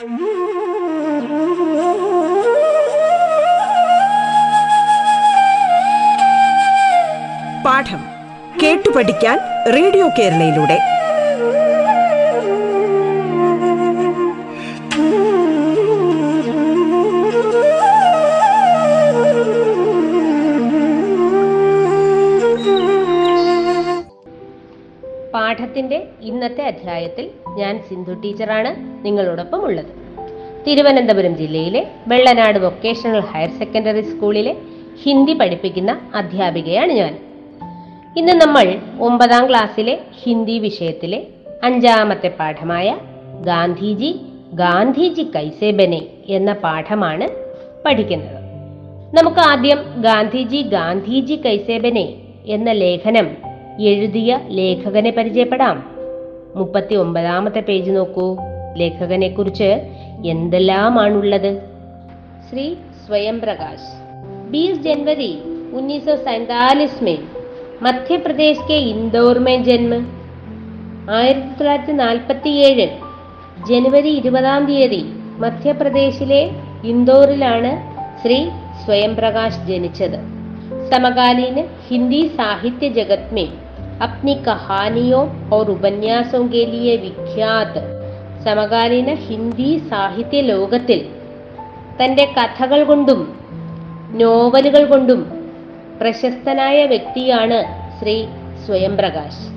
പാഠം കേട്ടു പഠിക്കാൻ റേഡിയോ കേരളയിലൂടെ. പാഠത്തിന്റെ ഇന്നത്തെ അധ്യായത്തിൽ ഞാൻ സിന്ധു ടീച്ചറാണ്. നിങ്ങളോടൊപ്പം ഉള്ളത്. തിരുവനന്തപുരം ജില്ലയിലെ വെള്ളനാട് വൊക്കേഷണൽ ഹയർ സെക്കൻഡറി സ്കൂളിലെ ഹിന്ദി പഠിപ്പിക്കുന്ന അധ്യാപികയാണ് ഞാൻ. ഇന്ന് നമ്മൾ ഒമ്പതാം ക്ലാസ്സിലെ ഹിന്ദി വിഷയത്തിലെ അഞ്ചാമത്തെ പാഠമായ ഗാന്ധിജി ഗാന്ധിജി കൈസേ ബനെ എന്ന പാഠമാണ് പഠിക്കുന്നത്. നമുക്ക് ആദ്യം ഗാന്ധിജി ഗാന്ധിജി കൈസേ ബനെ എന്ന ലേഖനം എഴുതിയ ലേഖകനെ പരിചയപ്പെടാം. മുപ്പത്തി ഒമ്പതാമത്തെ പേജ് നോക്കൂ. ലേഖകനെ കുറിച്ച് എന്തെല്ലാമാണുള്ളത്? ശ്രീ സ്വയം പ്രകാശ് बीस जनवरी उन्नीस സൈതാലിസ് മേ മധ്യപ്രദേശ് കെ ഇന്ദോർ മേ ജന്മ. ആയിരത്തി തൊള്ളായിരത്തി നാൽപ്പത്തി ഏഴ് ജനുവരി ഇരുപതാം തീയതി മധ്യപ്രദേശിലെ ഇന്ദോറിലാണ് ശ്രീ സ്വയം പ്രകാശ് ജനിച്ചത്. സമകാലീന ഹിന്ദി സാഹിത്യ ജഗത്മേ അപ്നി കഹാനിയോ ഓർ ഉപന്യാസോ കെ ലിയെ വിഖ്യാത് സമകാലീന ഹിന്ദി സാഹിത്യ ലോകത്തിൽ തന്റെ കഥകൾ കൊണ്ടും നോവലുകൾ കൊണ്ടും പ്രശസ്തനായ വ്യക്തിയാണ് ശ്രീ സ്വയംപ്രകാശ്.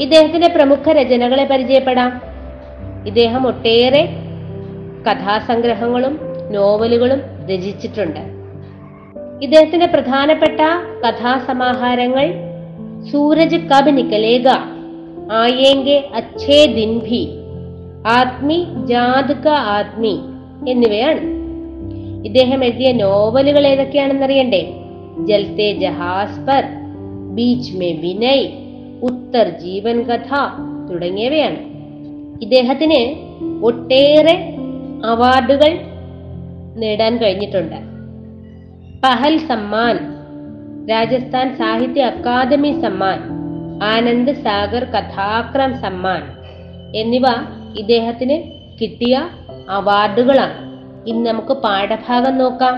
ഇദ്ദേഹത്തിന്റെ പ്രമുഖ രചനകളെ പരിചയപ്പെടാം. ഇദ്ദേഹം ഒട്ടേറെ കഥാസംഗ്രഹങ്ങളും നോവലുകളും രചിച്ചിട്ടുണ്ട്. ഇദ്ദേഹത്തിന്റെ പ്രധാനപ്പെട്ട കഥാസമാഹാരങ്ങൾ സൂരജ് കബ് നിക്കലേഗ ആയേങ്കെ അച്ഛേ ദിൻ ഭി ആത്മി ജാത് ആത്മി എന്നിവയാണ്. ഇദ്ദേഹം എഴുതിയ നോവലുകൾ ഏതൊക്കെയാണെന്നറിയണ്ടേ? ജൽത്തെ ജഹാസ് പർ ബീച്ച് മേ വിനയ് ഉത്തർ ജീവൻ കഥ തുടങ്ങിയവയാണ്. ഇദ്ദേഹത്തിന് ഒട്ടേറെ അവാർഡുകൾ നേടാൻ കഴിഞ്ഞിട്ടുണ്ട്. പഹൽ സമ്മാൻ രാജസ്ഥാൻ സാഹിത്യ അക്കാദമി സമ്മാൻ ആനന്ദ് സാഗർ കഥാക്രം സമ്മാൻ എന്നിവ ഇദ്ദേഹത്തിന് കിട്ടിയ അവാർഡുകളാണ്. ഇന്ന് നമുക്ക് പാഠഭാഗം നോക്കാം.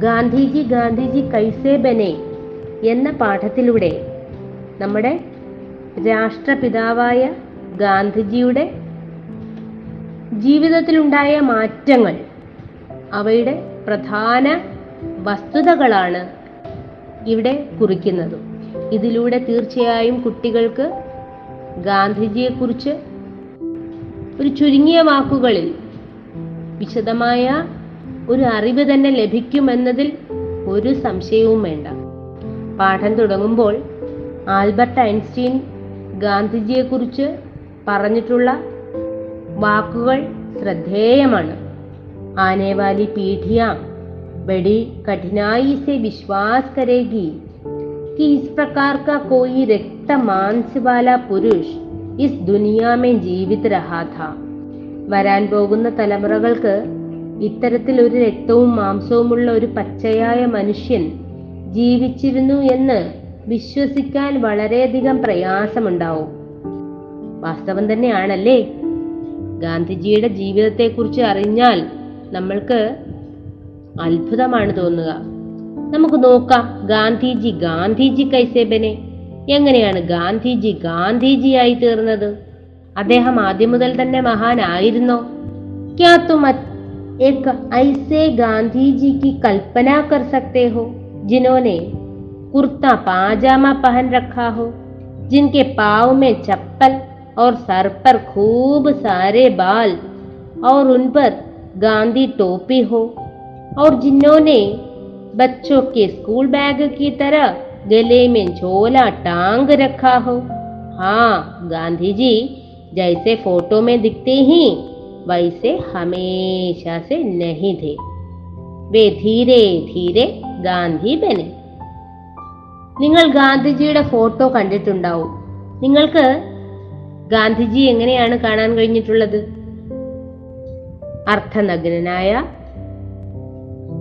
ഗാന്ധിജി ഗാന്ധിജി കൈസേ ബനെ എന്ന പാഠത്തിലൂടെ നമ്മുടെ രാഷ്ട്രപിതാവായ ഗാന്ധിജിയുടെ ജീവിതത്തിലുണ്ടായ മാറ്റങ്ങൾ അവയുടെ പ്രധാന വസ്തുതകളാണ് ഇവിടെ കുറിക്കുന്നത്. ഇതിലൂടെ തീർച്ചയായും കുട്ടികൾക്ക് ഗാന്ധിജിയെക്കുറിച്ച് ഒരു ചുരുങ്ങിയ വാക്കുകളിൽ വിശദമായ ഒരു അറിവ് തന്നെ ലഭിക്കുമെന്നതിൽ ഒരു സംശയവും വേണ്ട പാഠം തുടങ്ങുമ്പോൾ ആൽബർട്ട് ഐൻസ്റ്റീൻ ഗാന്ധിജിയെക്കുറിച്ച് പറഞ്ഞിട്ടുള്ള വാക്കുകൾ ശ്രദ്ധേയമാണ് आने वाली पीढ़ियां बड़ी कठिनाई से विश्वास करेगी कि इस प्रकार का कोई रक्त मांस वाला पुरुष ഇസ് ദുനിയാമേ ജീവിത് രഹാഥ വരാൻ പോകുന്ന തലമുറകൾക്ക് ഇത്തരത്തിൽ ഒരു രക്തവും മാംസവുമുള്ള ഒരു പച്ചയായ മനുഷ്യൻ ജീവിച്ചിരുന്നു എന്ന് വിശ്വസിക്കാൻ വളരെയധികം പ്രയാസമുണ്ടാവും. വാസ്തവം തന്നെയാണല്ലേ? ഗാന്ധിജിയുടെ ജീവിതത്തെക്കുറിച്ച് അറിഞ്ഞാൽ നമ്മൾക്ക് അത്ഭുതമാണ് തോന്നുക. നമുക്ക് നോക്കാം ഗാന്ധിജി ഗാന്ധിജി കൈസേബനെ. എങ്ങനെയാണ് ഗാന്ധിജി ഗാന്ധിജിയായി തീർന്നത് അദ്ദേഹം ആദ്യം മുതൽ തന്നെ മഹാനായിരുന്നോ ക്യാ തും एक ऐसे गांधी जी की कल्पना कर सकते हो जिन्होंने कुर्ता पाजामा पहन रखा हो जिनके पाव में चप्पल और सर पर खूब सारे बाल और उन पर गांधी टोपी हो और जिन्होंने बच्चों के स्कूल बैग की तरह गले में झोला टांग रखा हो हाँ गांधी जी जैसे फोटो में दिखते ही वैसे हमेशा से नहीं थे वे धीरे धीरे ഗാന്ധി ബനെ നിങ്ങൾ ഗാന്ധിജിയുടെ ഫോട്ടോ കണ്ടിട്ടുണ്ടാവും നിങ്ങൾക്ക് ഗാന്ധിജി എങ്ങനെയാണ് കാണാൻ കഴിഞ്ഞിട്ടുള്ളത് അർത്ഥനഗ്നനായ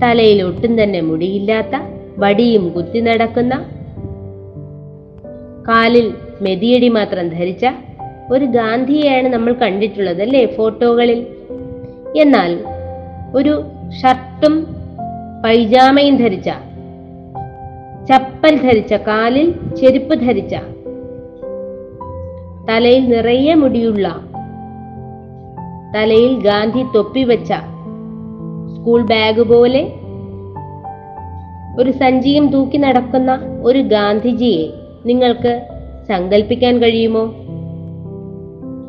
തലയിൽ ഒട്ടും തന്നെ മുടിയില്ലാത്ത വടിയും കുത്തി നടക്കുന്ന കാലിൽ മെതിയടി മാത്രം ധരിച്ച ഒരു ഗാന്ധിയെയാണ് നമ്മൾ കണ്ടിട്ടുള്ളത് അല്ലേ ഫോട്ടോകളിൽ? എന്നാൽ ഒരു ഷർട്ടും പൈജാമയും ധരിച്ച ചപ്പൽ ധരിച്ച കാലിൽ ചെരുപ്പ് ധരിച്ച തലയിൽ നിറയെ മുടിയുള്ള തലയിൽ ഗാന്ധി തൊപ്പി വെച്ച സ്കൂൾ ബാഗ് പോലെ ഒരു സഞ്ചിയും തൂക്കി നടക്കുന്ന ഒരു ഗാന്ധിജിയെ നിങ്ങൾക്ക് സങ്കല്പിക്കാൻ കഴിയുമോ?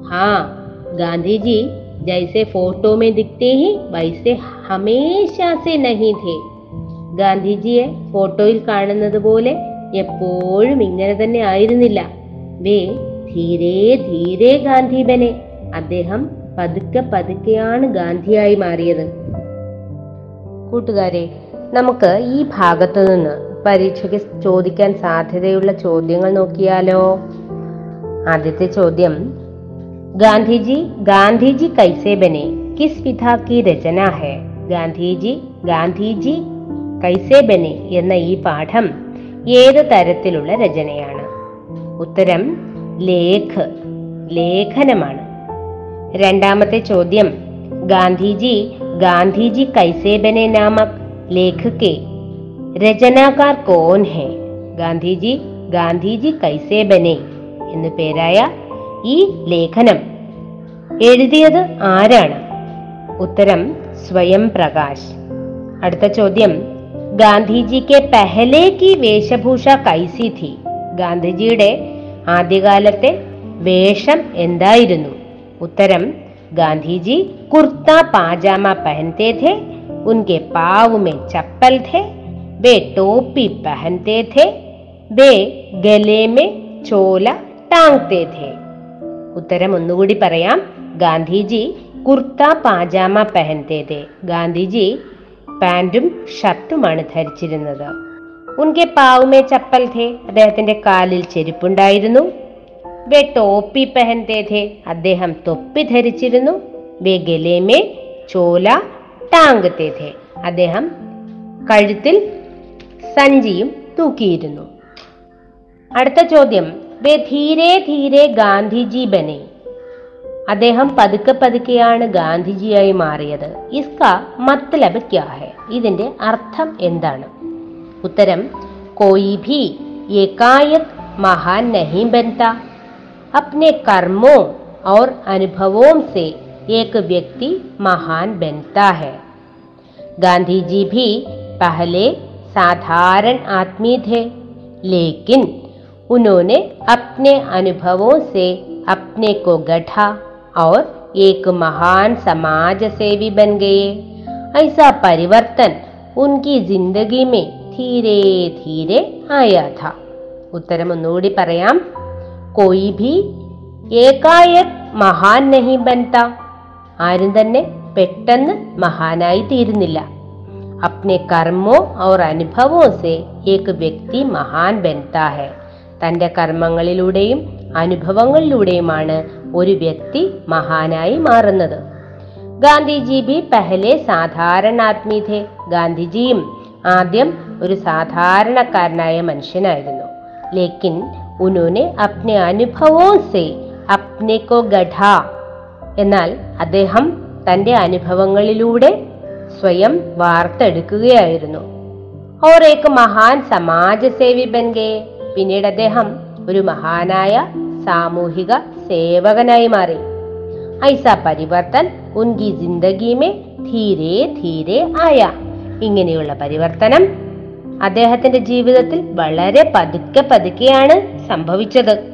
ഹാ ഗാന്ധിജി ജൈസെ ഫോട്ടോ മേ दिखते ഹി വൈസെ ഹമേശാസെ നഹി ധേ. ഗാന്ധിജിയെ ഫോട്ടോയിൽ കാണുന്നത് പോലെ എപ്പോഴും ഇങ്ങനെ തന്നെ ആയിരുന്നില്ല. വേ ധീരെ ധീരെ ഗാന്ധി ബനെ. അദ്ദേഹം പതുക്കെ പതുക്കെയാണ് ഗാന്ധിയായി മാറിയത്. കൂട്ടുകാരെ നമുക്ക് ഈ ഭാഗത്തു നിന്ന് പരീക്ഷയ്ക്ക് ചോദിക്കാൻ സാധ്യതയുള്ള ചോദ്യങ്ങൾ നോക്കിയാലോ? ആദ്യത്തെ ചോദ്യം. ഗാന്ധിജി ഗാന്ധിജി കൈസേബനെ കിസ് വിധാക്കി രചന ഹെ? ഗാന്ധിജി ഗാന്ധിജി കൈസേബനെ എന്ന ഈ പാഠം ഏത് തരത്തിലുള്ള രചനയാണ്? ഉത്തരം ലേഖ ലേഖനമാണ്. രണ്ടാമത്തെ ചോദ്യം. ഗാന്ധിജി ഗാന്ധിജി കൈസേബനെ നാമക് ലേഖകെ രചനാകാർ കോൻ ഹെ ഗാന്ധിജി ഗാന്ധിജി കൈസെ ബനെ എന്നു പേരായ ഈ ലേഖനം എഴുതിയത് ആരാണ് ഉത്തരം സ്വയം പ്രകാശ് അടുത്ത ചോദ്യം ഗാന്ധിജിക്ക് പെഹലെ കി വേഷഭൂഷ കൈസി थी ഗാന്ധിജിയുടെ ആദ്യകാലത്തെ വേഷം എന്തായിരുന്നു ഉത്തരം ഗാന്ധിജി കുർത്ത പാജാമ പഹനത്തെ थे उनके पाव में चप्पल थे वे टोपी पहनते थे वे गले में ചോല ടാങ്തേ थे ഉത്തരം ഒന്നുകൂടി പറയാം ഗാന്ധിജി കുർത്ത പാജാമ പെഹൻതേ थे ഗാന്ധിജി പാന്റും ഷർട്ടുമാണ് ധരിച്ചിരുന്നത് ഉൻകെ പാവുമേ ചപ്പൽ ഥേ അദ്ദേഹത്തിന്റെ കാലിൽ ചെരുപ്പുണ്ടായിരുന്നു വേ ടോപ്പി പെഹൻതേ ഥേ അദ്ദേഹം തൊപ്പി ധരിച്ചിരുന്നു വേ ഗലേമേ ചോല ടാങ്കത്തെ ഥേ അദ്ദേഹം കഴുത്തിൽ സഞ്ചിയും തൂക്കിയിരുന്നു അടുത്ത ചോദ്യം വേ ധീരെ ധീരെ ഗാന്ധിജി ബനെ അദ്ദേഹം പതുക്കെ പതുക്കെയാണ് ഗാന്ധിജിയായി മാറിയത് ഇസ്ക മത്ലബ് ക്യാ ഹെ ഇതിന്റെ അർത്ഥം എന്താണ് ഉത്തരം कोई भी एकाएक महान नहीं बनता अपने कर्मों और अनुभवों से एक व्यक्ति महान बनता है गांधी जी भी पहले साधारण आदमी थे लेकिन उन्होंने अपने अनुभवों से अपने को गढ़ा और एक महान समाज सेवी बन गए ऐसा परिवर्तन उनकी जिंदगी में धीरे धीरे आया था ഉത്തരം ഒന്നുകൂടി പറയാം കോയി ഭി ഏകായക് മഹാൻ നഹി ബൻത ആരും തന്നെ പെട്ടെന്ന് മഹാനായി തീരുന്നില്ല അപ്നെ കർമ്മോ और അനുഭവോ സെ ഏക് വ്യക്തി മഹാൻ ബൻതാ ഹെ തന്റെ കർമ്മങ്ങളിലൂടെയും അനുഭവങ്ങളിലൂടെയുമാണ് ഒരു വ്യക്തി മഹാനായി മാറുന്നത്। ഗാന്ധിജി ബി പെഹലെ സാധാരണ ആത്മീ ഗാന്ധിജിയും ആദ്യം ഒരു സാധാരണക്കാരനായ മനുഷ്യനായിരുന്നു। ലേക്കിൻ ഉനോനെ അപ്നെ അനുഭവോ സെ അപ്നെ കോ ഗഢ എന്നാൽ അദ്ദേഹം തന്റെ അനുഭവങ്ങളിലൂടെ സ്വയം വാർത്തെടുക്കുകയായിരുന്നു. ഓർ ഏക്ക് മഹാൻ സമാജസേവി ബൻഗേ. പിന്നീട് അദ്ദേഹം ഒരു മഹാനായ സാമൂഹിക സേവകനായി മാറി. ഐസ പരിവർത്തൻ ഉൻകി ജിന്ദഗിമേ ധീരെ ധീരെ ആയ. ഇങ്ങനെയുള്ള പരിവർത്തനം അദ്ദേഹത്തിന്റെ ജീവിതത്തിൽ വളരെ പതുക്കെ പതുക്കെയാണ് സംഭവിച്ചത്.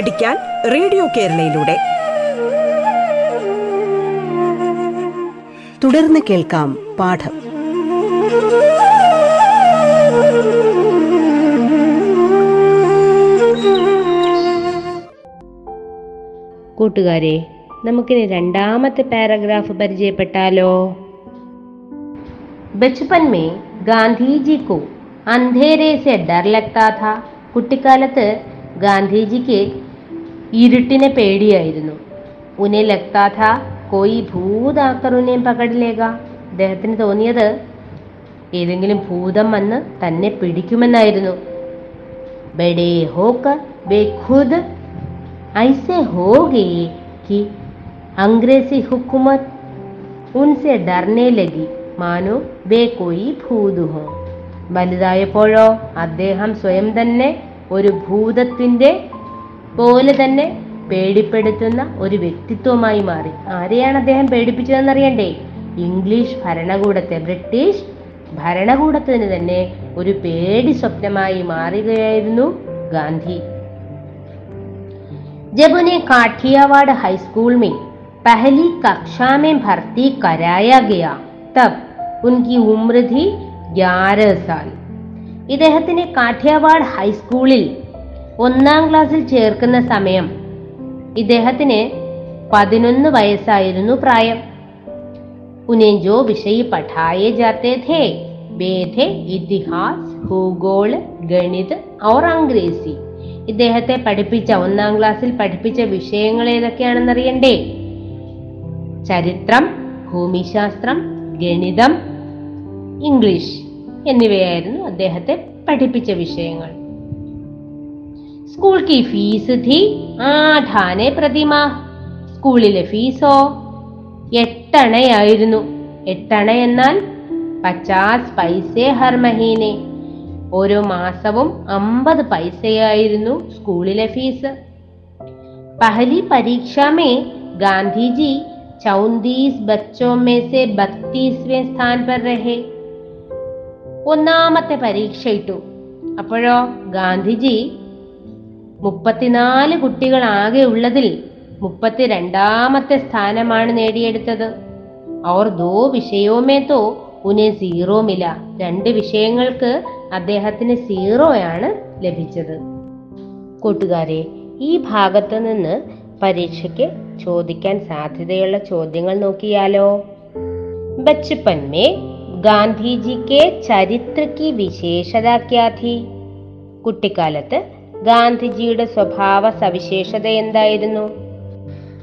പഠിക്കാൻ റേഡിയോ കേരളയിലൂടെ. തുടർന്ന് കേൾക്കാം പാഠം. കൂട്ടുകാരെ നമുക്കിനി രണ്ടാമത്തെ പാരഗ്രാഫ് പരിചയപ്പെട്ടാലോ? ബച്പൻ മേ ഗാന്ധിജി കോ അന്ധേരെ സെ ഡർ ലഗ്താ ഥാ കുട്ടിക്കാലത്ത് ഗാന്ധിജിക്ക് ഇരുട്ടിനെ പേടിയായിരുന്നു. ഉനെ ലക്താഥ കോയി ഭൂതാക്കറുനെ പകടിലേക. അദ്ദേഹത്തിന് തോന്നിയത് ഏതെങ്കിലും ഭൂതം വന്ന് തന്നെ പിടിക്കുമെന്നായിരുന്നു. അംഗ്രേസി ഹുക്കുമത് ഉൻസെ ഡർനെ ലഗി മാനോ ബേ കോയി ഭൂതുഹോ വലുതായപ്പോഴോ അദ്ദേഹം സ്വയം തന്നെ ഒരു ഭൂതത്തിന്റെ പോലെ തന്നെ പേടിപ്പെടുത്തുന്ന ഒരു വ്യക്തിത്വമായി മാറി ആരെയാണ് അദ്ദേഹം പേടിപ്പിച്ചതെന്നറിയണ്ടേ ഇംഗ്ലീഷ് ഭരണകൂടത്തെ ബ്രിട്ടീഷ് ഭരണകൂടത്തിന് തന്നെ ഒരു പേടി സ്വപ്നമായി മാറുകയായിരുന്നു ഗാന്ധി जब उन्हें काठियावाड़ हाई स्कूल में पहली कक्षा में भर्ती कराया गया तब उनकी उम्र थी ग्यारह साल ഇദ്ദേഹത്തിനെ കാഠിയാവാഡ് ഹൈസ്കൂളിൽ ഒന്നാം ക്ലാസ്സിൽ ചേർക്കുന്ന സമയം. ഇദ്ദേഹത്തിന് പതിനൊന്ന് വയസ്സായിരുന്നു പ്രായം. ഉനേഞ്ചോ വിഷയ പഠായേ ജാത്തേ ഥേ വേദേ ഇതിഹാസ് ഭൂഗോൾ ഗണിത് ഓർ അംഗ്രേസി ഇദ്ദേഹത്തെ പഠിപ്പിച്ച ഒന്നാം ക്ലാസ്സിൽ പഠിപ്പിച്ച വിഷയങ്ങൾ ഏതൊക്കെയാണെന്നറിയണ്ടേ? ചരിത്രം ഭൂമിശാസ്ത്രം ഗണിതം ഇംഗ്ലീഷ് എന്നിവയായിരുന്നു അദ്ദേഹത്തെ പഠിപ്പിച്ച വിഷയങ്ങൾ. സ്കൂൾ കി ഫീസ് ഥി ആഠാനെ പ്രതിമ. സ്കൂളിലെ ഫീസോ? എട്ടണയായിരുന്നു. എട്ടണ എന്നാൽ പച്ചാസ് പൈസേ ഹർ മഹീനെ ഓരോ മാസവും അമ്പത് പൈസയായിരുന്നു സ്കൂളിലെ ഫീസ്. പഹലി പരീക്ഷ മേ ഗാന്ധിജി ചൗന്തീസ് ബച്ചോ മേ ബത്തീസ്വേ സ്ഥാൻ പർ രഹേ. ഒന്നാമത്തെ പരീക്ഷ ഇട്ടു. അപ്പോഴോ ഗാന്ധിജി മുപ്പത്തിനാല് കുട്ടികൾ ആകെ ഉള്ളതിൽ മുപ്പത്തിരണ്ടാമത്തെ സ്ഥാനമാണ് നേടിയെടുത്തത്. അവർ ദോ വിഷയവുമേ തോ ഉനെ സീറോ മില. രണ്ട് വിഷയങ്ങൾക്ക് അദ്ദേഹത്തിന് സീറോയാണ് ലഭിച്ചത്. കൂട്ടുകാരെ ഈ ഭാഗത്ത് നിന്ന് പരീക്ഷയ്ക്ക് ചോദിക്കാൻ സാധ്യതയുള്ള ചോദ്യങ്ങൾ നോക്കിയാലോ? ബച്ചപ്പൻ മേ ഗാന്ധിജിക്ക് ചരിത്രക്ക് വിശേഷത കുട്ടിക്കാലത്ത് ഗാന്ധിജിയുടെ സ്വഭാവ സവിശേഷത എന്തായിരുന്നു?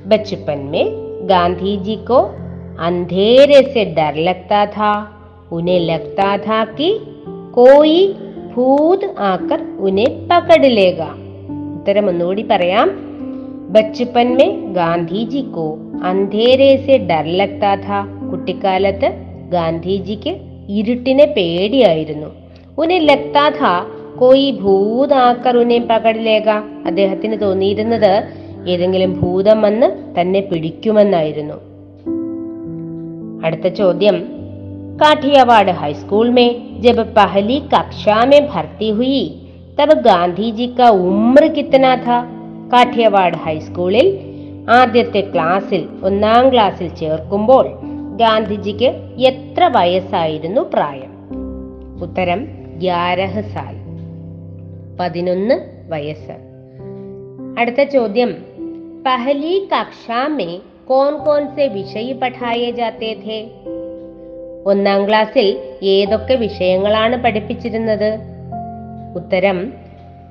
ബച്ചുപ്പൻമേ ഗാന്ധിജിക്കോ അന്ധേരെ സെ ഡർ ലഗ്താ ഥാ ഉനെ ലഗ്താ ഥാ കി കോയി ഭൂത് ആക്കർ ഉനെ പകടിലേക. ഉത്തരം ഒന്നുകൂടി പറയാം. ബച്ചുപ്പൻമേ ഗാന്ധിജിക്കോ അന്ധേരെ സെ ഡർ ലഗ്താ ഥാ കുട്ടിക്കാലത്ത് ഗാന്ധിജിക്ക് ഇരുട്ടിനെ പേടിയായിരുന്നു. ഉനെ ലഗ്താ ഥാ കോയി ഭൂതാക്കറുനെ പകടിലേക അദ്ദേഹത്തിന് തോന്നിയിരുന്നത് ഏതെങ്കിലും ഭൂതം വന്ന് തന്നെ പിടിക്കുമെന്നായിരുന്നു. അടുത്ത ചോദ്യം. കാഠിയാവാട് ഹൈസ്കൂൾ മേ ജബ് പഹലി കക്ഷാ മേ ഭർത്തി ഹുയി. തബ് ഗാന്ധിജി കാ ഉമ്ര കിത്തനാ ഥാ കാഠിയവാഡ് ഹൈസ്കൂളിൽ ആദ്യത്തെ ക്ലാസ്സിൽ ഒന്നാം ക്ലാസ്സിൽ ചേർക്കുമ്പോൾ ഗാന്ധിജിക്ക് എത്ര വയസ്സായിരുന്നു പ്രായം? ഉത്തരം ഗ്യാരഹ് സാൽ പതിനൊന്ന് വയസ്സ്. അടുത്ത ചോദ്യം. പഹലി കക്ഷാ മേ കോൺ കോൺ സെ വിഷയ പഠായേ ജാത്തേ ഥേ? ഒന്നാം ക്ലാസ്സിൽ ഏതൊക്കെ വിഷയങ്ങളാണ് പഠിപ്പിച്ചിരുന്നത്? ഉത്തരം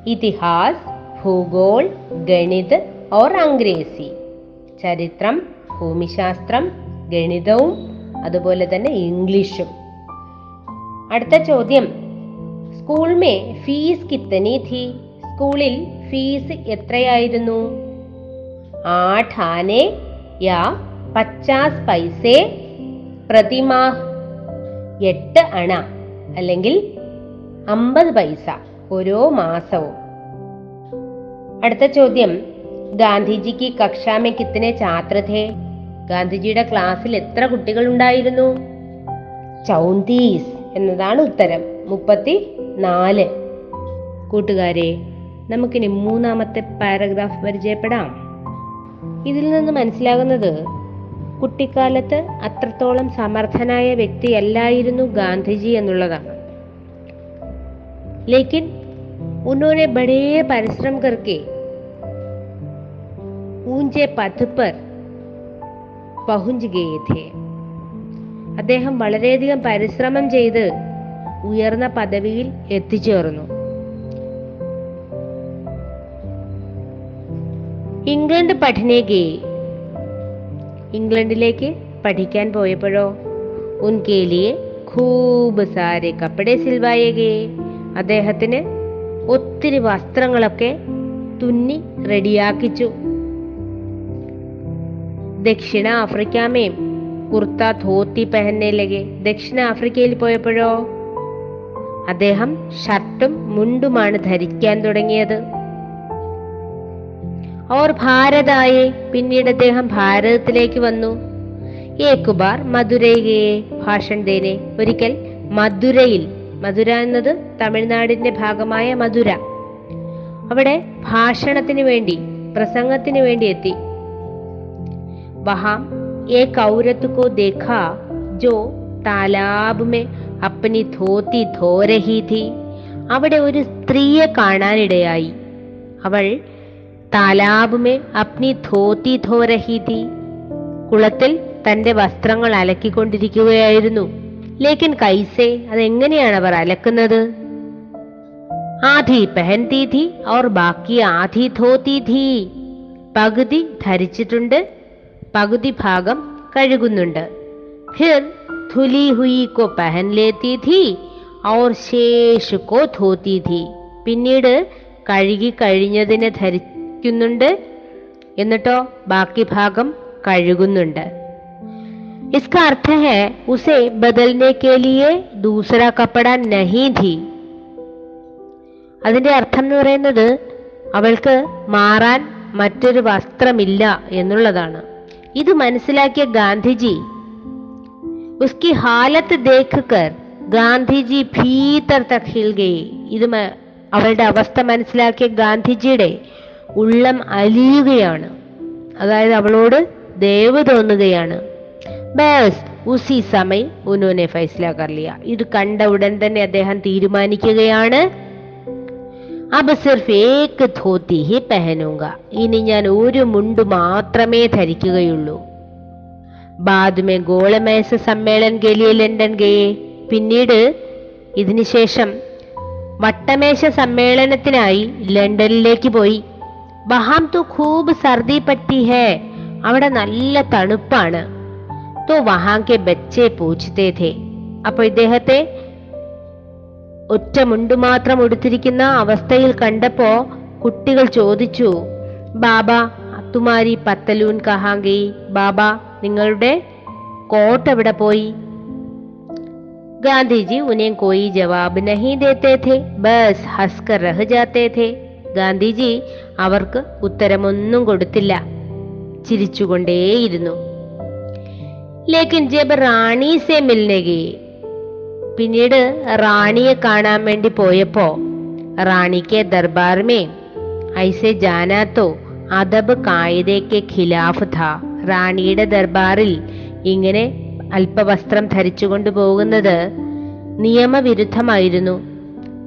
ഇതിഹാസ് ഭൂഗോൾ ഗണിത് ഓർ അംഗ്രേസി ചരിത്രം ഭൂമിശാസ്ത്രം ഗണിതവും അതുപോലെ തന്നെ ഇംഗ്ലീഷും. അടുത്ത ചോദ്യം. സ്കൂൾ മേ ഫീസ് കിത്തനി ഥി സ്കൂളിൽ ഫീസ് എത്രയായിരുന്നു? ആഠാനെ യാ പച്ചാസ് പൈസേ പ്രതിമാ എട്ട് അണ അല്ലെങ്കിൽ അമ്പത് പൈസ ഓരോ മാസവും. അടുത്ത ചോദ്യം. ഗാന്ധിജിക്ക് കക്ഷാമേ കിത്തനെ ചാത്രധേ ഗാന്ധിജിയുടെ ക്ലാസ്സിൽ എത്ര കുട്ടികൾ ഉണ്ടായിരുന്നു ചൗന്തീസ് എന്നതാണ് ഉത്തരം. മുപ്പത്തി നാല്. കൂട്ടുകാരെ നമുക്കിനി മൂന്നാമത്തെ പാരഗ്രാഫ് പരിചയപ്പെടാം. ഇതിൽ നിന്ന് മനസ്സിലാകുന്നത് കുട്ടിക്കാലത്ത് അത്രത്തോളം സമർത്ഥനായ വ്യക്തിയല്ലായിരുന്നു ഗാന്ധിജി എന്നുള്ളതാണ് ലേക്കിൻ ഉന്നോനെ ബഡേ പരിശ്രം കർക്കെ ഊഞ്ചെ പഥ് പർ പഹുഞ്ച് ഗേ അദ്ദേഹം വളരെയധികം പരിശ്രമം ചെയ്ത് ഉയർന്ന പദവിയിൽ എത്തിച്ചേർന്നു. ഇംഗ്ലണ്ട് പഠനേകേ ഇംഗ്ലണ്ടിലേക്ക് പഠിക്കാൻ പോയപ്പോഴോ? ഉൻകേലിയെ ഖൂബ് സാരെ കപ്പടെ സിൽവായകെ അദ്ദേഹത്തിന് ഒത്തിരി വസ്ത്രങ്ങളൊക്കെ തുന്നി റെഡിയാക്കിച്ചു. ദക്ഷിണ ആഫ്രിക്കാമേം കുർത്ത ധോത്തി പെഹന്നെ ലगे ദക്ഷിണ ആഫ്രിക്കയിൽ പോയപ്പോഴോ? അദ്ദേഹം ഷർട്ടും മുണ്ടുമാണ് ധരിക്കാൻ തുടങ്ങിയത്. ഓർ ഭാരതായെ പിന്നീട് അദ്ദേഹം ഭാരതത്തിലേക്ക് വന്നു. ഏകുബാർ മധുരയെ ഭാഷൻ ദേനെ ഒരിക്കൽ മധുരയിൽ മധുര എന്നത് തമിഴ്നാടിന്റെ ഭാഗമായ മധുര. അവിടെ ഭാഷണത്തിന് വേണ്ടി പ്രസംഗത്തിന് വേണ്ടി എത്തി. വഹാം ഏ കൗരത്തുക്കോ ദേഖ ജോ താലാബ് മേ അപ്പനി ധോത്തി ധോരഹി തി അവിടെ ഒരു സ്ത്രീയെ കാണാനിടയായി. അവൾ താലാബ് മേ അപ്നി ധോത്തി ധോരഹി തി കുളത്തിൽ തന്റെ വസ്ത്രങ്ങൾ അലക്കിക്കൊണ്ടിരിക്കുകയായിരുന്നു. ലേക്കൻ കൈസേ അതെങ്ങനെയാണ് അവർ അലക്കുന്നത്? ആധി പെഹൻതി അവർ ബാക്കി ആധി ധോത്തി പകുതി ധരിച്ചിട്ടുണ്ട് പകുതി ഭാഗം കഴുകുന്നുണ്ട്. ഫിർ धुली हुई को पहन लेती थी और शेष को धोती थी പിന്നീട് കഴുകി കഴിഞ്ഞതിനെ ധരിക്കുന്നുണ്ട് എന്നിട്ടോ ബാക്കി ഭാഗം കഴുകുന്നുണ്ട് इसका अर्थ है उसे बदलने के लिए दूसरा कपड़ा नहीं थी അതിന്റെ അർത്ഥം എന്ന് പറയുന്നത് അവൾക്ക് മാറാൻ മറ്റൊരു വസ്ത്രമില്ല എന്നുള്ളതാണ് ഇത് മനസ്സിലാക്കിയ ഗാന്ധിജി ഉസ്കി ഹാലത്ത് देखकर ഗാന്ധിജി ഭീതർ തക് ഇത് അവളുടെ അവസ്ഥ മനസ്സിലാക്കിയ ഗാന്ധിജിയുടെ ഉള്ളം അലിയുകയാണ്. അതായത് അവളോട് ദയവ് തോന്നുകയാണ്. ബാസ് ഉസി സമയം ഉന്നോനെ ഫൈസല ലിയ ഇത് കണ്ട ഉടൻ തന്നെ അദ്ദേഹം തീരുമാനിക്കുകയാണ്. അബ് സിർഫ് ഏക്ക് ധോത്തി ഹി പെഹനുങ്ക. ഇനി ഞാൻ ഒരു മുണ്ട് മാത്രമേ ധരിക്കുകയുള്ളൂ. ബാദ് മേ ഗോളമേസ സമ്മേളൻ ഗലിയ ലണ്ടൻ ഗയെ പിന്നീട് ഇതിനുശേഷം വട്ടമേശ സമ്മേളനത്തിനായി ലണ്ടനിലേക്ക് പോയി. ബഹാം തു ഖൂബ് സർദി പറ്റി ഹേ അവിടെ നല്ല തണുപ്പാണ്. തോ വഹാം കെ ബച്ചെ പൂച്ചതേ ഥേ. അപ്പൊ ഇദ്ദേഹത്തെ ഒറ്റ മുണ്ടു മാത്രം ഉടുത്തിരിക്കുന്ന അവസ്ഥയിൽ കണ്ടപ്പോ കുട്ടികൾ ചോദിച്ചു ബാബ തുമാരി പത്തലൂൻ കഹാങ്കി ബാബ നിങ്ങളുടെ കോട്ട് എവിടെ പോയി? ഗാന്ധിജി ഉനെ കോയി ജവാബ് നഹി ദേത്തെ ബസ് ഹസ്കർ റഹ് ജാത്തെ ഗാന്ധിജി അവർക്ക് ഉത്തരമൊന്നും കൊടുത്തില്ല. ചിരിച്ചുകൊണ്ടേയിരുന്നു. ലേക്കിൻ ജബ് റാണി സെ മിൽനകി പിന്നീട് റാണിയെ കാണാൻ വേണ്ടി പോയപ്പോ റാണിക്ക് ദർബാർമേ ഐസെ ജാനാത്തോ അദബ് കായിദയ്ക്ക് ഖിലാഫ് ധാ റാണിയുടെ ദർബാറിൽ ഇങ്ങനെ അല്പവസ്ത്രം ധരിച്ചുകൊണ്ട് പോകുന്നത് നിയമവിരുദ്ധമായിരുന്നു.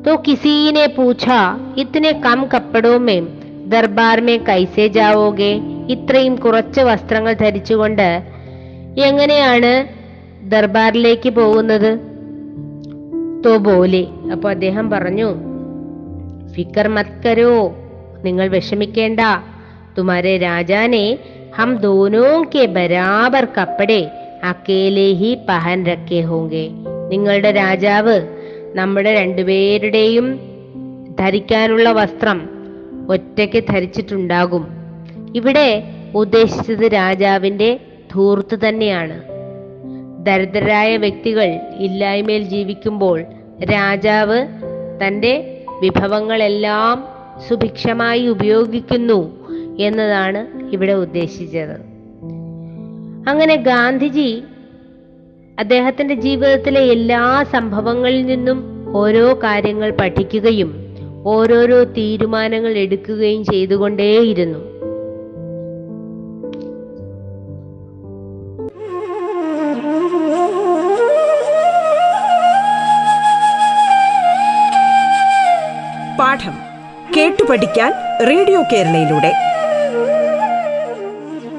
तो किसी ने पूछा इतने कम കപ്പടോ മേം ദർബാർ മേ കൈസേ ജാവോഗെ ഇത്രയും കുറച്ച് വസ്ത്രങ്ങൾ ധരിച്ചുകൊണ്ട് എങ്ങനെയാണ് ദർബാറിലേക്ക് പോകുന്നത്? തോ ബോലെ അപ്പോൾ അദ്ദേഹം പറഞ്ഞു ഫിക്കർ മത്കരോ നിങ്ങൾ വിഷമിക്കേണ്ട. തുമാരെ രാജാനെ ഹം ദോനോ കെ ബരാബർ കപ്പടെ അക്കേലെ ഹി പഹൻ രക്കേ ഹോങ്കെ നിങ്ങളുടെ രാജാവ് നമ്മുടെ രണ്ടുപേരുടെയും ധരിക്കാനുള്ള വസ്ത്രം ഒറ്റയ്ക്ക് ധരിച്ചിട്ടുണ്ടാകും। ഇവിടെ ഉദ്ദേശിച്ചത് രാജാവിന്റെ ധൂർത്ത് തന്നെയാണ്। ദരിദ്രരായ വ്യക്തികൾ ഇല്ലായ്മയിൽ ജീവിക്കുമ്പോൾ രാജാവ് തന്റെ വിഭവങ്ങളെല്ലാം സുഭിക്ഷമായി ഉപയോഗിക്കുന്നു। എന്നതാണ് ഇവിടെ ഉദ്ദേശിച്ചത്. അങ്ങനെ ഗാന്ധിജി അദ്ദേഹത്തിന്റെ ജീവിതത്തിലെ എല്ലാ സംഭവങ്ങളിൽ നിന്നും ഓരോ കാര്യങ്ങൾ പഠിക്കുകയും ഓരോരോ തീരുമാനങ്ങൾ എടുക്കുകയും ചെയ്തുകൊണ്ടേയിരുന്നു. പാഠം കേട്ടു പഠിക്കാൻ റേഡിയോ കേരളയിലൂടെ.